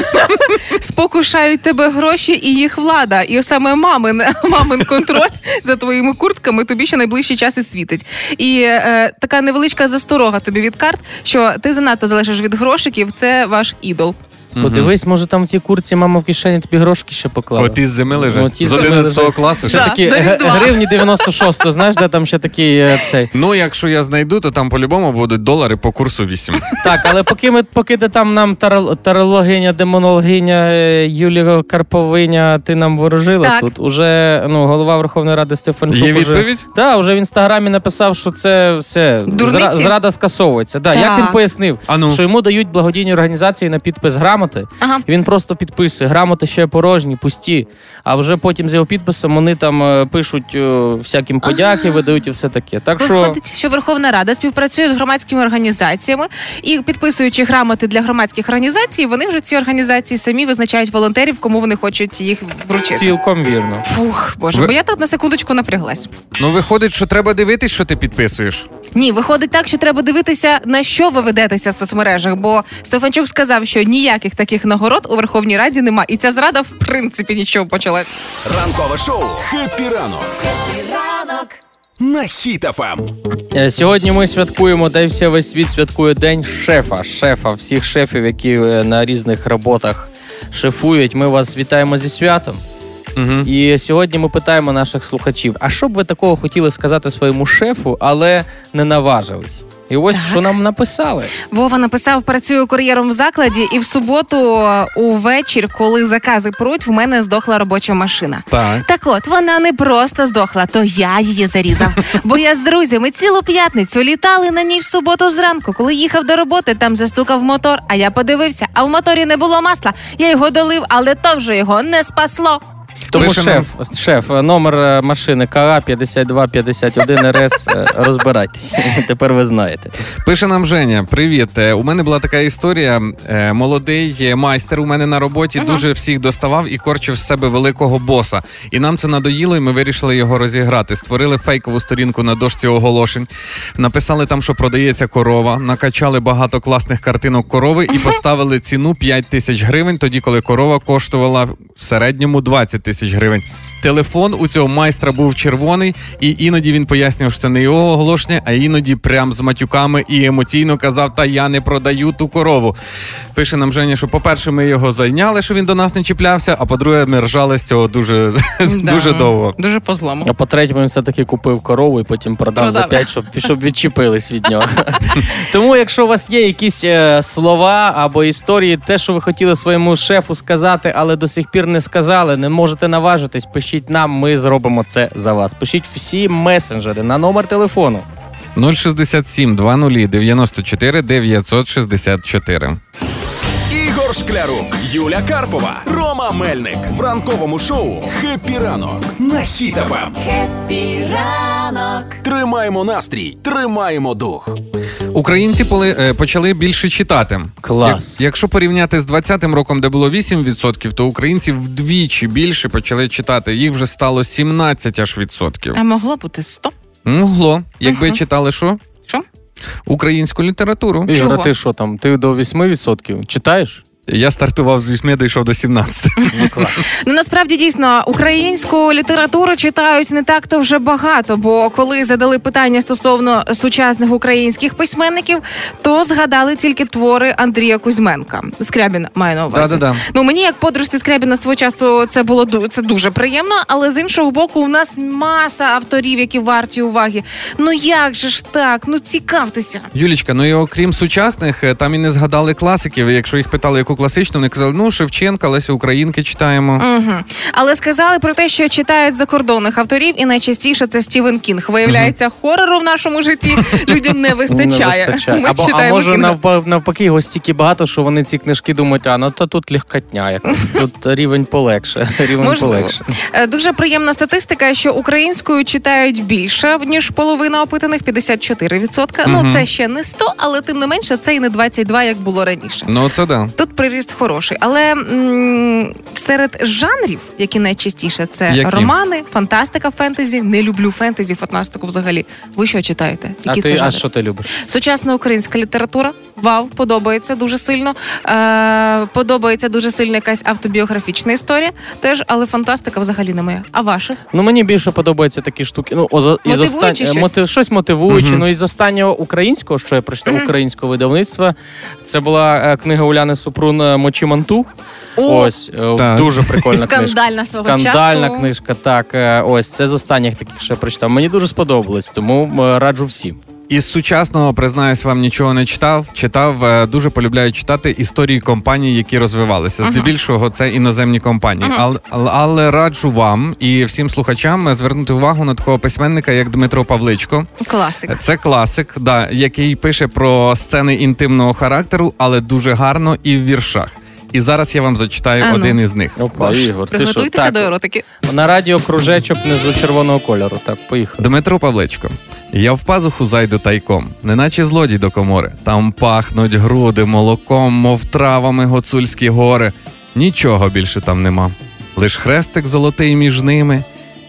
Спокушають тебе гроші і їх влада. І саме мамин, мамин контроль за твоїми куртками тобі ще найближчий час і світить. І е, така невеличка засторога тобі від карт, що ти занадто залежиш від грошиків, це ваш ідол. Подивись, може там в тій курці мама в кишені тобі грошки ще поклала. От із зими лежать. От З зими 11 класу. Ще Да, такі гривні 96, знаєш, де там ще такий е, цей. Ну, якщо я знайду, то там по-любому будуть долари по курсу 8. Так, але поки ми поки ти там нам тарологиня, демонологиня е, Юлія Карповиня, ти нам ворожила Так. тут. Уже ну голова Верховної Ради Стефанчук. Є відповідь? Так, вже в інстаграмі написав, що це все зра- зрада скасовується. Да, як він пояснив, А ну. що йому дають благодійні організації на підпис грамоти, Ага. і він просто підписує. Грамоти ще порожні, пусті. А вже потім з його підписом вони там е, пишуть е, всяким подяки, видають і все таке. Так що Виходить, що Верховна Рада співпрацює з громадськими організаціями і підписуючи грамоти для громадських організацій, вони вже ці організації самі визначають волонтерів, кому вони хочуть їх вручити. цілком вірно. Фух, боже, Ви- бо я тут на секундочку напряглась. Ну, виходить, що треба дивитись, що ти підписуєш. Ні, виходить так, що треба дивитися, на що ви ведетеся в соцмережах. Бо Стефанчук сказав, що ніяких таких нагород у Верховній Раді нема. І ця зрада, в принципі, нічого почала. Ранкове шоу «Хеппі ранок» на Хіт-ФМ. Е, Сьогодні ми святкуємо, та й все весь світ святкує День шефа, шефа, всіх шефів, які е, на різних роботах шефують. Ми вас вітаємо зі святом. Угу. І сьогодні ми питаємо наших слухачів: а що б ви такого хотіли сказати своєму шефу, але не наважились? І ось що нам написали. Вова написав: працюю кур'єром в закладі, і в суботу увечір, коли закази пруть, в мене здохла робоча машина. Так. Так от вона не просто здохла, то я її зарізав. Бо я з друзями цілу п'ятницю літали на ній в суботу зранку. Коли їхав до роботи, там застукав мотор. А я подивився, а в моторі не було масла. Я його долив, але то вже його не спасло. Тому Пише шеф, шеф, е, номер е, машини КА 5251 РС. е, Розбирайтесь. Тепер ви знаєте. Пише нам Женя: привіт. Е, У мене була така історія. Молодий майстер у мене на роботі дуже всіх доставав і корчив з себе великого боса. І нам це надоїло, і ми вирішили його розіграти. Створили фейкову сторінку на дошці оголошень, написали там, що продається корова, накачали багато класних картинок корови і поставили ціну 5 тисяч гривень, тоді коли корова коштувала в середньому 20 тисяч гривень. Телефон у цього майстра був червоний, і іноді він пояснював, що це не його оголошення, а іноді прям з матюками і емоційно казав: Та я не продаю ту корову. Пише нам Женя, що, по-перше, ми його зайняли, що він до нас не чіплявся, а по-друге, ми ржали з цього дуже, дуже довго. Дуже по злому. А по-третьому він все-таки купив корову і потім продав, за Продав. 5, щоб, щоб відчепились від нього. Тому, якщо у вас є якісь е, слова або історії, те, що ви хотіли своєму шефу сказати, але до сих пір не сказали, не можете наважитись, пишіть нам, ми зробимо це за вас. Пишіть всі месенджери на номер телефону. 067 20 94 964. Ігор Шклярук, Юля Карпова, Рома Мельник в ранковому шоу «Хеппі ранок» на Хіт-ФМ. Тримаємо настрій, тримаємо дух. Українці поли- е, почали більше читати. Клас. Як- якщо порівняти з 20-м роком, де було 8%, то українці вдвічі більше почали читати. Їх вже стало 17 аж відсотків. А могло бути 100? Могло, якби читали що? Що? Українську літературу. Ігор, а ти що там? Ти до 8% читаєш? Я стартував з 8, дійшов до 17. Ну, клас. Ну насправді дійсно українську літературу читають не так то вже багато. Бо коли задали питання стосовно сучасних українських письменників, то згадали тільки твори Андрія Кузьменка. Скрябін має на увазі. Да-да-да. Ну мені як подружці Скрябіна свого часу це було це дуже приємно, але з іншого боку, у нас маса авторів, які варті уваги. Ну як же ж так? Ну цікавтеся. Юлічка, ну і окрім сучасних, е, там і не згадали класиків. Якщо їх питали, таку класичну, вони казали, ну Шевченка, Леся Українки читаємо. Угу. Але сказали про те, що читають закордонних авторів, і найчастіше це Стівен Кінг. Виявляється, хорору в нашому житті людям не вистачає. Не вистачає. Ми Або, а читаємо може Кінга. навпаки, навпаки, його стільки багато, що вони ці книжки думають, а ну то тут легкотня якось, тут рівень полегше. Рівень Можливо. полегше. Е, Дуже приємна статистика, що українською читають більше ніж половина опитаних 54%. Ну це ще не 100, але тим не менше це і не 22, як було раніше. Ну це да. Тут приріст хороший, але м- серед жанрів, які найчастіше, це Які? романи, фантастика, фентезі. Не люблю фентезі, фантастику взагалі. Ви що читаєте? А ти це а що ти любиш? Сучасна українська література. Вау, подобається дуже сильно. Е, подобається дуже сильно якась автобіографічна історія. Теж, але фантастика взагалі не моя. А ваша? Ну мені більше подобаються такі штуки. Ну о, із остан- щось? мотив, щось мотивуюче. Ну із останнього українського, що я прочитав, українського видавництва, це була е, книга Уляни Супрун е, Мочі Манту. Ось е, Так. дуже прикольна книжка. скандальна свого Скандальна часу. книжка, так. е, Ось це з останніх таких, що я прочитав. Мені дуже сподобалось, тому е, раджу всім. Із сучасного, признаюсь, вам нічого не читав. Читав, е, дуже полюбляю читати історії компаній, які розвивалися. Здебільшого це іноземні компанії. Але, але раджу вам і всім слухачам звернути увагу на такого письменника, як Дмитро Павличко. Класик. Це класик, да, який пише про сцени інтимного характеру, але дуже гарно і в віршах. І зараз я вам зачитаю А ну. один із них. Опа, Ігор, ти що? Так, до еротики. на радіо кружечок внизу червоного кольору. Так, поїхали. Дмитро Павличко. Я в пазуху зайду тайком, неначе злодій до комори. Там пахнуть груди молоком, мов травами гоцульські гори. Нічого більше там нема. Лиш хрестик золотий між ними,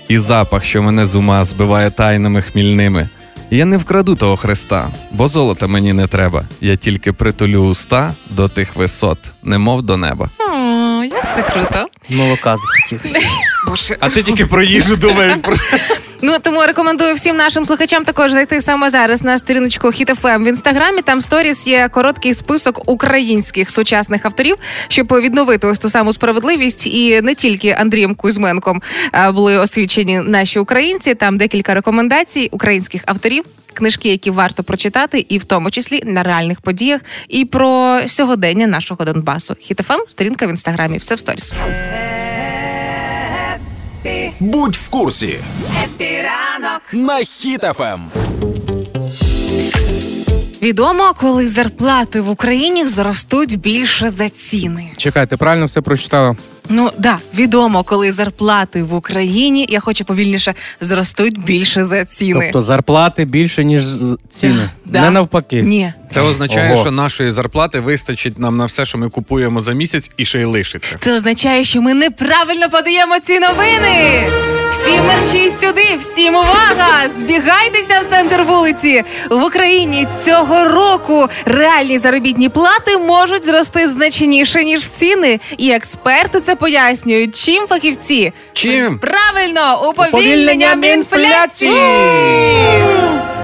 і запах, що мене з ума збиває тайнами хмільними. Я не вкраду того хреста, бо золота мені не треба. Я тільки притулю уста до тих висот, немов до неба. О, як це круто. Молока захотілося. Боже. А ти тільки про їжу думаєш. Ну тому рекомендую всім нашим слухачам також зайти саме зараз на сторіночку HitFM в інстаграмі. Там сторіс є короткий список українських сучасних авторів, щоб відновити ось ту саму справедливість. І не тільки Андрієм Кузьменком були освічені наші українці. Там декілька рекомендацій українських авторів. Книжки, які варто прочитати, і в тому числі на реальних подіях, і про сьогодення нашого Донбасу. Хітофем, сторінка в інстаграмі. Все в сторіс. Будь в курсі на Ем. Хіт-ФМ. Відомо, коли зарплати в Україні зростуть більше за ціни. Чекай, ти правильно все прочитала? Ну да, відомо, коли зарплати в Україні, я хочу повільніше, зростуть більше за ціни. Тобто зарплати більше, ніж ціни. Да. Не навпаки. Ні. Це означає, Ого. що нашої зарплати вистачить нам на все, що ми купуємо за місяць, і ще й лишиться. Це означає, що ми неправильно подаємо ці новини. Всі мерші сюди, всім увага! Збігайтеся в центр вулиці. В Україні цього року реальні заробітні плати можуть зрости значніше ніж ціни. І експерти це пояснюють. Чим фахівці? Чим? Правильно, уповільненням інфляції.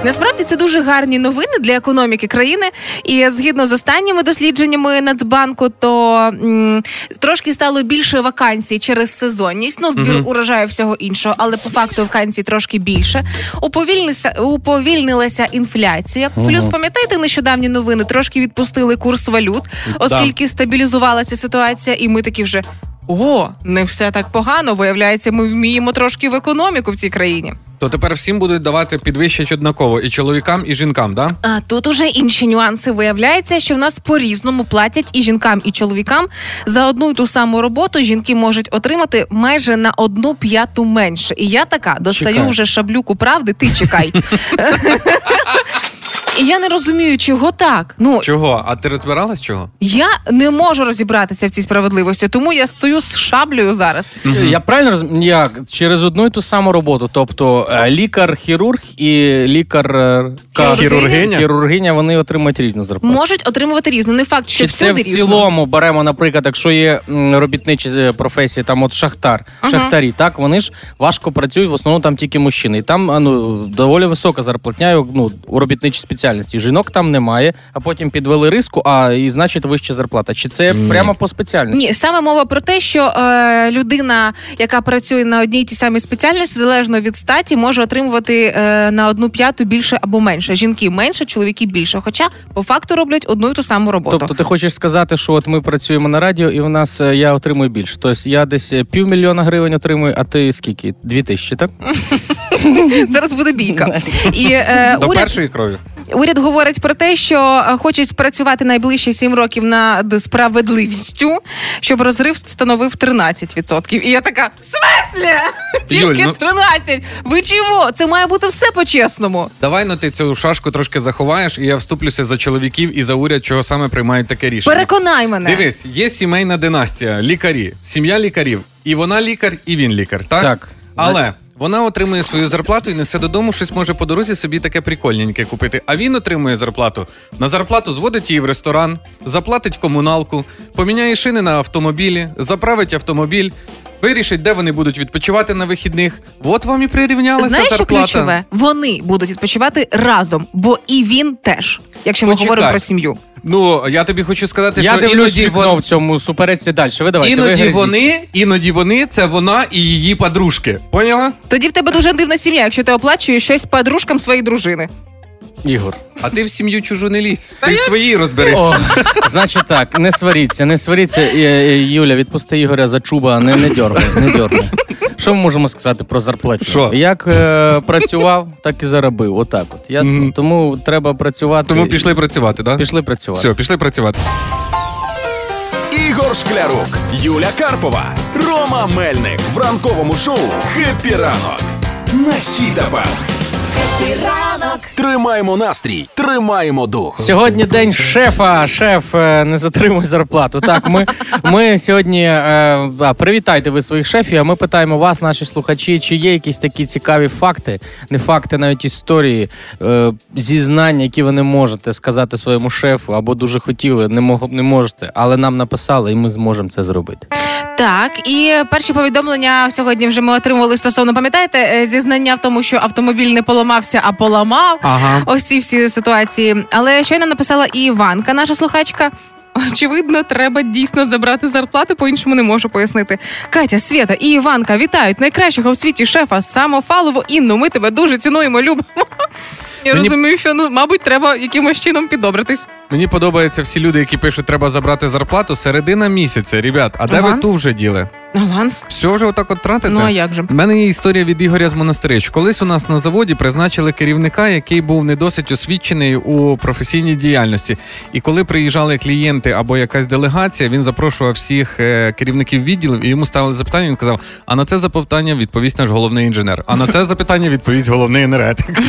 Насправді це дуже гарні новини для економіки країни. І згідно з останніми дослідженнями Нацбанку, то м, трошки стало більше вакансій через сезонність. Ну, збір урожаю всього іншого, але по факту вакансій трошки більше. Уповільнилася, уповільнилася інфляція. Плюс, пам'ятаєте, нещодавні новини трошки відпустили курс валют, оскільки стабілізувалася ситуація, і ми такі вже. О, не все так погано. Виявляється, ми вміємо трошки в економіку в цій країні. То тепер всім будуть давати підвищать однаково і чоловікам, і жінкам, да? А тут уже інші нюанси. Виявляється, що в нас по-різному платять і жінкам, і чоловікам за одну й ту саму роботу. Жінки можуть отримати майже на одну п'яту менше. І я така достаю Чекай. вже шаблюку правди. Ти чекай. І я не розумію, чого так. Ну Чого? А ти розбиралась чого? я не можу розібратися в цій справедливості, тому я стою з шаблею зараз. Я правильно розумію? Як? Через одну і ту саму роботу. Тобто е, лікар-хірург і лікар е, ка- Хірургиня? хірургиня, вони отримують різну зарплату. Можуть отримувати різну. Не факт, що Чи це всюди в різно. цілому беремо, наприклад, якщо є м, робітничі е, професії, там от шахтар, шахтарі, так вони ж важко працюють, в основному там тільки мужчини. І там а, ну, доволі висока зарплатня ну, у робітничій спеціальності. Спеціальності. Жінок там немає, а потім підвели риску, а і значить вища зарплата. Чи це прямо по спеціальності? Ні, саме мова про те, що е, людина, яка працює на одній тій самій спеціальності, залежно від статі, може отримувати е, на одну п'яту більше або менше. Жінки менше, чоловіки більше. Хоча по факту роблять одну й ту саму роботу. Тобто ти хочеш сказати, що от ми працюємо на радіо, і у нас е, я отримую більше. Тобто я десь е, півмільйона гривень отримую, а ти скільки? Дві тисячі, так? Зараз буде бійка. І е, До уряд, першої крові. Уряд говорить про те, що е, хочуть працювати найближчі сім років над справедливістю, щоб розрив становив 13%. І я така: в смислі? Юль, Тільки ну- 13? Ви чого? Це має бути все по-чесному. Давай ну ти цю шашку трошки заховаєш, і я вступлюся за чоловіків і за уряд, чого саме приймають таке рішення. Переконай мене. Дивись, є сімейна династія, лікарі, сім'я лікарів. І вона лікар, і він лікар, так? Так. Але вона отримує свою зарплату і несе додому щось може по дорозі собі таке прикольненьке купити. А він отримує зарплату. На зарплату зводить її в ресторан, заплатить комуналку, поміняє шини на автомобілі, заправить автомобіль. Вирішить, де вони будуть відпочивати на вихідних. От вам і прирівнялася Знаєш, що зарплата. ключове? Вони будуть відпочивати разом, бо і він теж, якщо ми Почекай. говоримо про сім'ю. Ну я тобі хочу сказати, Я що дивлюсь іноді вікно вон- в цьому супереці далі. Ви давайте, Іноді гризіть. вони, іноді вони це вона і її подружки. Поняла? Тоді в тебе дуже дивна сім'я, якщо ти оплачуєш щось подружкам своєї дружини. Ігор. А ти в сім'ю чужу не лізь. Ти в своїй розберись. О, значить так, не сваріться, не сваріться. Юля, відпусти Ігоря за чуба, не, не дьоргай, не дьоргай. Що ми можемо сказати про зарплату? Що? Як е, працював, так і заробив. Отак от. Ясно? Мгм. Тому треба працювати. Тому пішли працювати, так? Пішли працювати. Все, пішли працювати. Ігор Шклярук, Юля Карпова, Рома Мельник в ранковому шоу «Хеппі ранок» на Тримаємо настрій, тримаємо дух. Сьогодні день шефа. Шеф, е, не затримуй зарплату. Так, ми, ми сьогодні е, а, привітайте ви своїх шефів. А ми питаємо вас, наші слухачі, чи є якісь такі цікаві факти, не факти, навіть історії, е, зізнання, які ви не можете сказати своєму шефу, або дуже хотіли, не мог, не можете, але нам написали, і ми зможемо це зробити. Так, і перші повідомлення сьогодні вже ми отримували стосовно, пам'ятаєте, е, зізнання в тому, що автомобіль не поламався, а поламав. Ага. Ось ці всі ситуації. Але щойно написала і Іванка, наша слухачка. Очевидно, треба дійсно забрати зарплату, по-іншому не можу пояснити. Катя, Свята і Іванка вітають найкращого в світі шефа Самофалову Інну. Ми тебе дуже цінуємо, любимо. Я Мені- розумію, що ну, мабуть, треба якимось чином підобратись. Мені подобаються всі люди, які пишуть, треба забрати зарплату середина місяця. Ребят, а де ви Аванс? ту вже діли? Аванс. Все вже отак от тратите? Ну а як же? У мене є історія від Ігоря з монастирич. Колись у нас на заводі призначили керівника, який був не досить освічений у професійній діяльності. І коли приїжджали клієнти або якась делегація, він запрошував всіх е, керівників відділів і йому ставили запитання. Він казав: а на це запитання відповість наш головний інженер. А на це запитання відповість головний енергетик.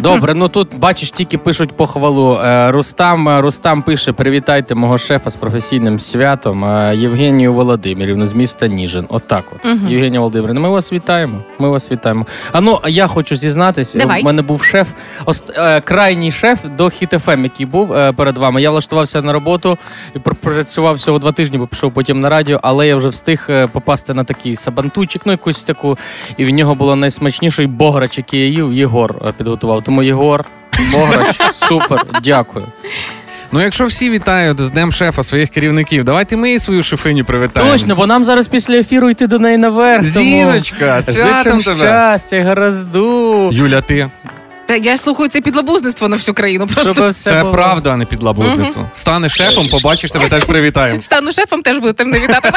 Добре, ну тут бачиш, тільки пишуть похвалу. Е, Рустам, е, Рустам пише: привітайте мого шефа з професійним святом Євгенію Володимирівну з міста Ніжин. Отак, от. Євгенія Володимирівна, ми вас вітаємо. Ми вас вітаємо. А ну, а я хочу зізнатись, Давай. у мене був шеф, ост- е, крайній шеф до Хіт-ФМ, який був е, перед вами. Я влаштувався на роботу і пр- працював всього два тижні, бо пішов потім на радіо, але я вже встиг е, попасти на такий сабантуйчик, ну якусь таку. І в нього було найсмачніший бограч, який я їв. Єгор підготував. Тому Єгор, бограч, супер, дякую. Ну, якщо всі вітають з днем шефа своїх керівників, давайте ми і свою шефиню привітаємо. Точно, бо нам зараз після ефіру йти до неї наверх. тому Зіночка, святом тебе. щастя, гаразду. Юля, ти Та я слухаю це підлабузництво на всю країну. Просто Щоб все це було. правда, а не підлабузництво. Станеш шефом, побачиш тебе теж привітаємо. стану шефом, теж будете мене вітати.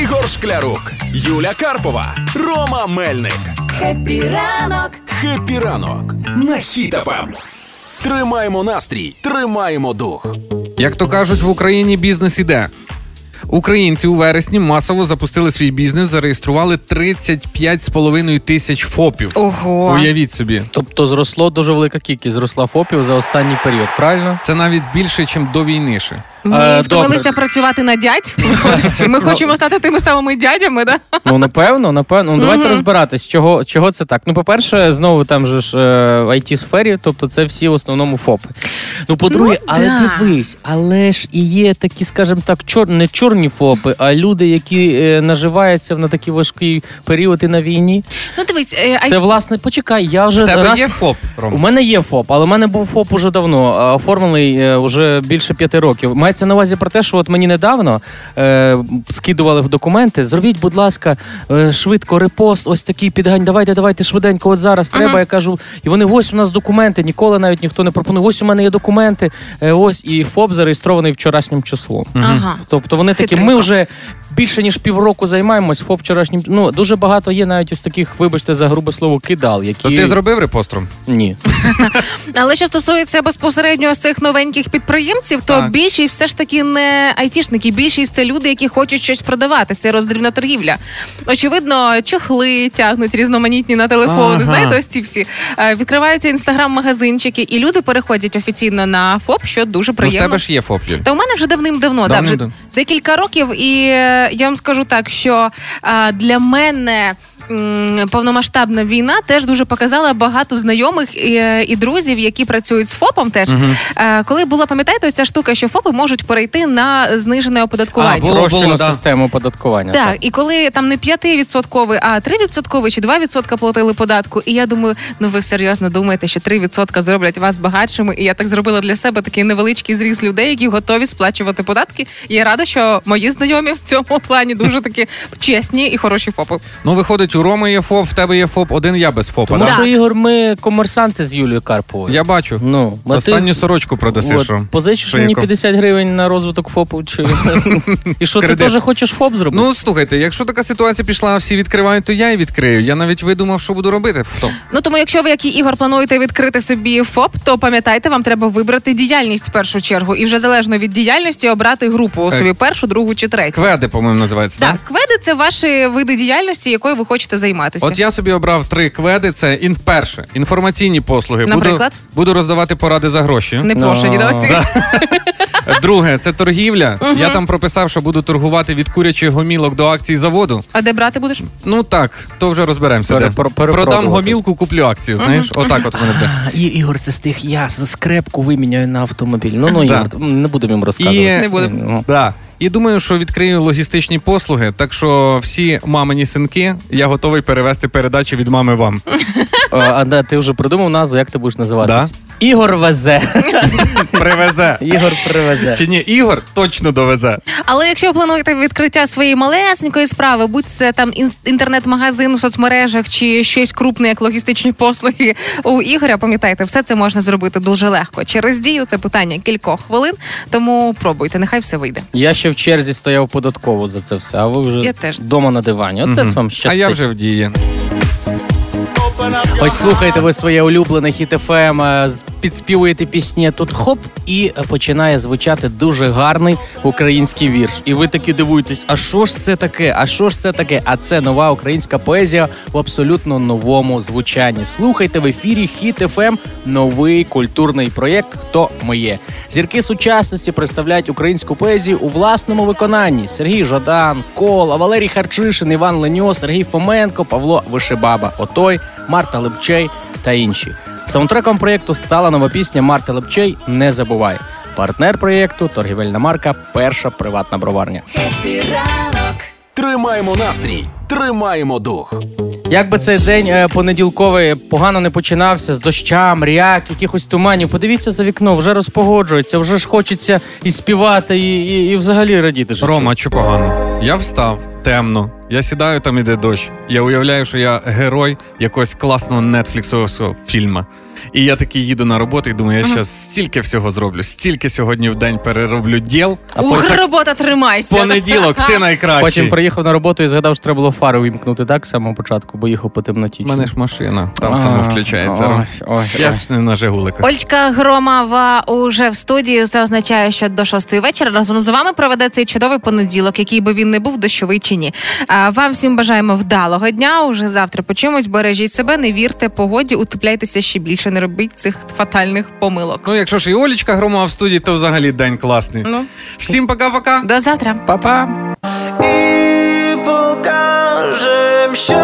Ігор Шклярук, Юля Карпова, Рома Мельник. Хеппі ранок! «Хеппі ранок» на Хіт-ФМ. Тримаємо настрій, тримаємо дух. Як то кажуть, в Україні бізнес іде. Українці у вересні масово запустили свій бізнес, зареєстрували 35,5 тисяч ФОПів. Ого. Уявіть собі, Тобто зросло дуже велика кількість, зросла ФОПів за останній період, правильно? це навіть більше, ніж до війни. ще. Ми Е, втомилися добре. працювати на дядь. Ми хочемо стати тими самими дядями, да? Ну, напевно, напевно. Ну, давайте розбиратись, чого, чого це так. Ну, по-перше, знову там же ж е, в it сфері тобто це всі в основному ФОПи. Ну, по-друге, Ну, але да. дивись, але ж і є такі, скажімо так, чор... не чорні ФОПи, а люди, які е, наживаються на такий важкий період і на війні. Ну дивись, е, Це, власне, почекай, я вже раз... є ФОП, У мене є ФОП, але в мене був ФОП уже давно, оформлений е, уже більше п'яти років. Мається на увазі про те, що от мені недавно е, скидували в документи. Зробіть, будь ласка, е, швидко репост, ось такий підгань. Давайте, давайте швиденько. От зараз треба. Я кажу, і вони ось у нас документи. Ніколи навіть ніхто не пропонує. Ось у мене є документи. Е, ось і ФОП зареєстрований вчорашнім числом. ага. Тобто вони такі, Хитренько. ми вже більше ніж півроку займаємось ФОП вчорашнім. Ну дуже багато є навіть ось таких, вибачте, за грубе слово, кидал, які То ти зробив репостром? ні. Але що стосується безпосередньо з цих новеньких підприємців, то Так. більшість все ж таки не айтішники, більшість це люди, які хочуть щось продавати. Це роздрібна торгівля. Очевидно, чохли тягнуть різноманітні на телефони. Ага. Знаєте, ось ці всі Е, відкриваються інстаграм-магазинчики, і люди переходять офіційно на ФОП, що дуже Ну, в приємно. тебе ж є ФОП, Юль. Та у мене вже давним-давно, да, вже декілька років, і е, я вам скажу так, що е, для мене. Повномасштабна війна теж дуже показала багато знайомих і, е, і друзів, які працюють з ФОПом. Теж Е, коли була, пам'ятаєте, ця штука, що ФОПи можуть перейти на знижене оподаткування. А, було, було, да. систему оподаткування. Так, і коли там не 5%, а 3% чи 2% платили податку, і я думаю, ну ви серйозно думаєте, що 3% зроблять вас багатшими. І я так зробила для себе такий невеличкий зріз людей, які готові сплачувати податки. І я рада, що мої знайомі в цьому плані дуже такі чесні і хороші ФОПи. Ну, виходить, у Роми є ФОП, в тебе є ФОП, один я без ФОПа. Тому да? що Ігор, ми комерсанти з Юлією Карповою. Я бачу. Ну, Останню ти, сорочку продасиш, от, позичиш мені яко? 50 гривень на розвиток ФОПу. Чи... І що, ти теж хочеш ФОП зробити? Ну, слухайте, якщо така ситуація пішла, всі відкривають, то я і відкрию. Я навіть видумав, що буду робити. Хто? Ну тому, якщо ви, як і Ігор, плануєте відкрити собі ФОП, то пам'ятайте, вам треба вибрати діяльність в першу чергу, і вже залежно від діяльності обрати групу Так. собі першу, другу чи третю. Кведи, по-моєму, називається. Так, да? кведи це ваші види діяльності, якою ви хочете займатися. От я собі обрав три кведи. Це ін перше інформаційні послуги. Наприклад? Буду, буду роздавати поради за гроші. Не прошу, Ну, да, оці. Друге, це торгівля. Я там прописав, що буду торгувати від курячих гомілок до акцій заводу. А де брати будеш? Ну так, то вже розберемося. Пере- де. Продам гомілку, куплю акції. Знаєш, отак от воно буде. І, Ігор, це з тих я за скрепку виміняю на автомобіль. Ну, ну, Да. Ігор, не будемо їм розказувати. І, Не будемо. Ну. Да. І думаю, що відкрию логістичні послуги, так що всі мамині синки я готовий перевести передачі від мами вам. А, а да, ти вже придумав назву, як ти будеш називатись? Ігор везе. Привезе. Ігор привезе. Чи ні, Ігор точно довезе. Але якщо ви плануєте відкриття своєї малесенької справи, будь це там ін- інтернет-магазин у соцмережах чи щось крупне, як логістичні послуги у Ігоря, пам'ятайте, все це можна зробити дуже легко. Через дію це питання кількох хвилин, тому пробуйте, нехай все вийде. Я ще в черзі стояв в податкову за це все, а ви вже Я теж. вдома на дивані. От це Мгм. вам А я вже в дії. Ось слухайте ви своє улюблене хіт ФМ, підспівуєте пісні. Тут хоп, і починає звучати дуже гарний український вірш. І ви таки дивуєтесь, а що ж це таке? А що ж це таке? А це нова українська поезія в абсолютно новому звучанні. Слухайте в ефірі Хіт ФМ новий культурний проєкт Хто моє. Зірки сучасності представляють українську поезію у власному виконанні: Сергій Жадан, Кола, Валерій Харчишин, Іван Леньо, Сергій Фоменко, Павло Вишибаба, Отой, Марта Лепчей та інші. Саундтреком проєкту стала нова пісня Марти Лепчей Не забувай. Партнер проєкту торгівельна марка Перша приватна броварня. Ранок. Тримаємо настрій, тримаємо дух. Як би цей день е, понеділковий погано не починався з доща, мряк, якихось туманів. Подивіться за вікно, вже розпогоджується, вже ж хочеться і співати, і, і, і взагалі радіти. життю. Рома, що погано? Я встав, темно. Я сідаю, там іде дощ. Я уявляю, що я герой якогось класного нетфліксового фільму. І я такий їду на роботу і думаю, я зараз стільки всього зроблю, стільки сьогодні в день перероблю діл. А Ух, потім робота тримайся. понеділок ти найкращий. Потім приїхав на роботу і згадав, що треба було фари вимкнути так з самого початку, бо їхав по темноті. У мене ж машина, там А, само включається. Ром. Ой, ой, Я ж не на Жигуликах. Ольчка Громова уже в студії. Це означає, що до шостої вечора разом з вами проведе цей чудовий понеділок, який би він не був дощовий чи ні. Вам всім бажаємо вдалого дня. Уже завтра почуємось. Бережіть себе, не вірте погоді, утепляйтеся ще більше, не робіть цих фатальних помилок. Ну, якщо ж і Олічка Громова в студії, то взагалі день класний. Ну Всім пока-пока. до завтра. Па-па! І покажем, що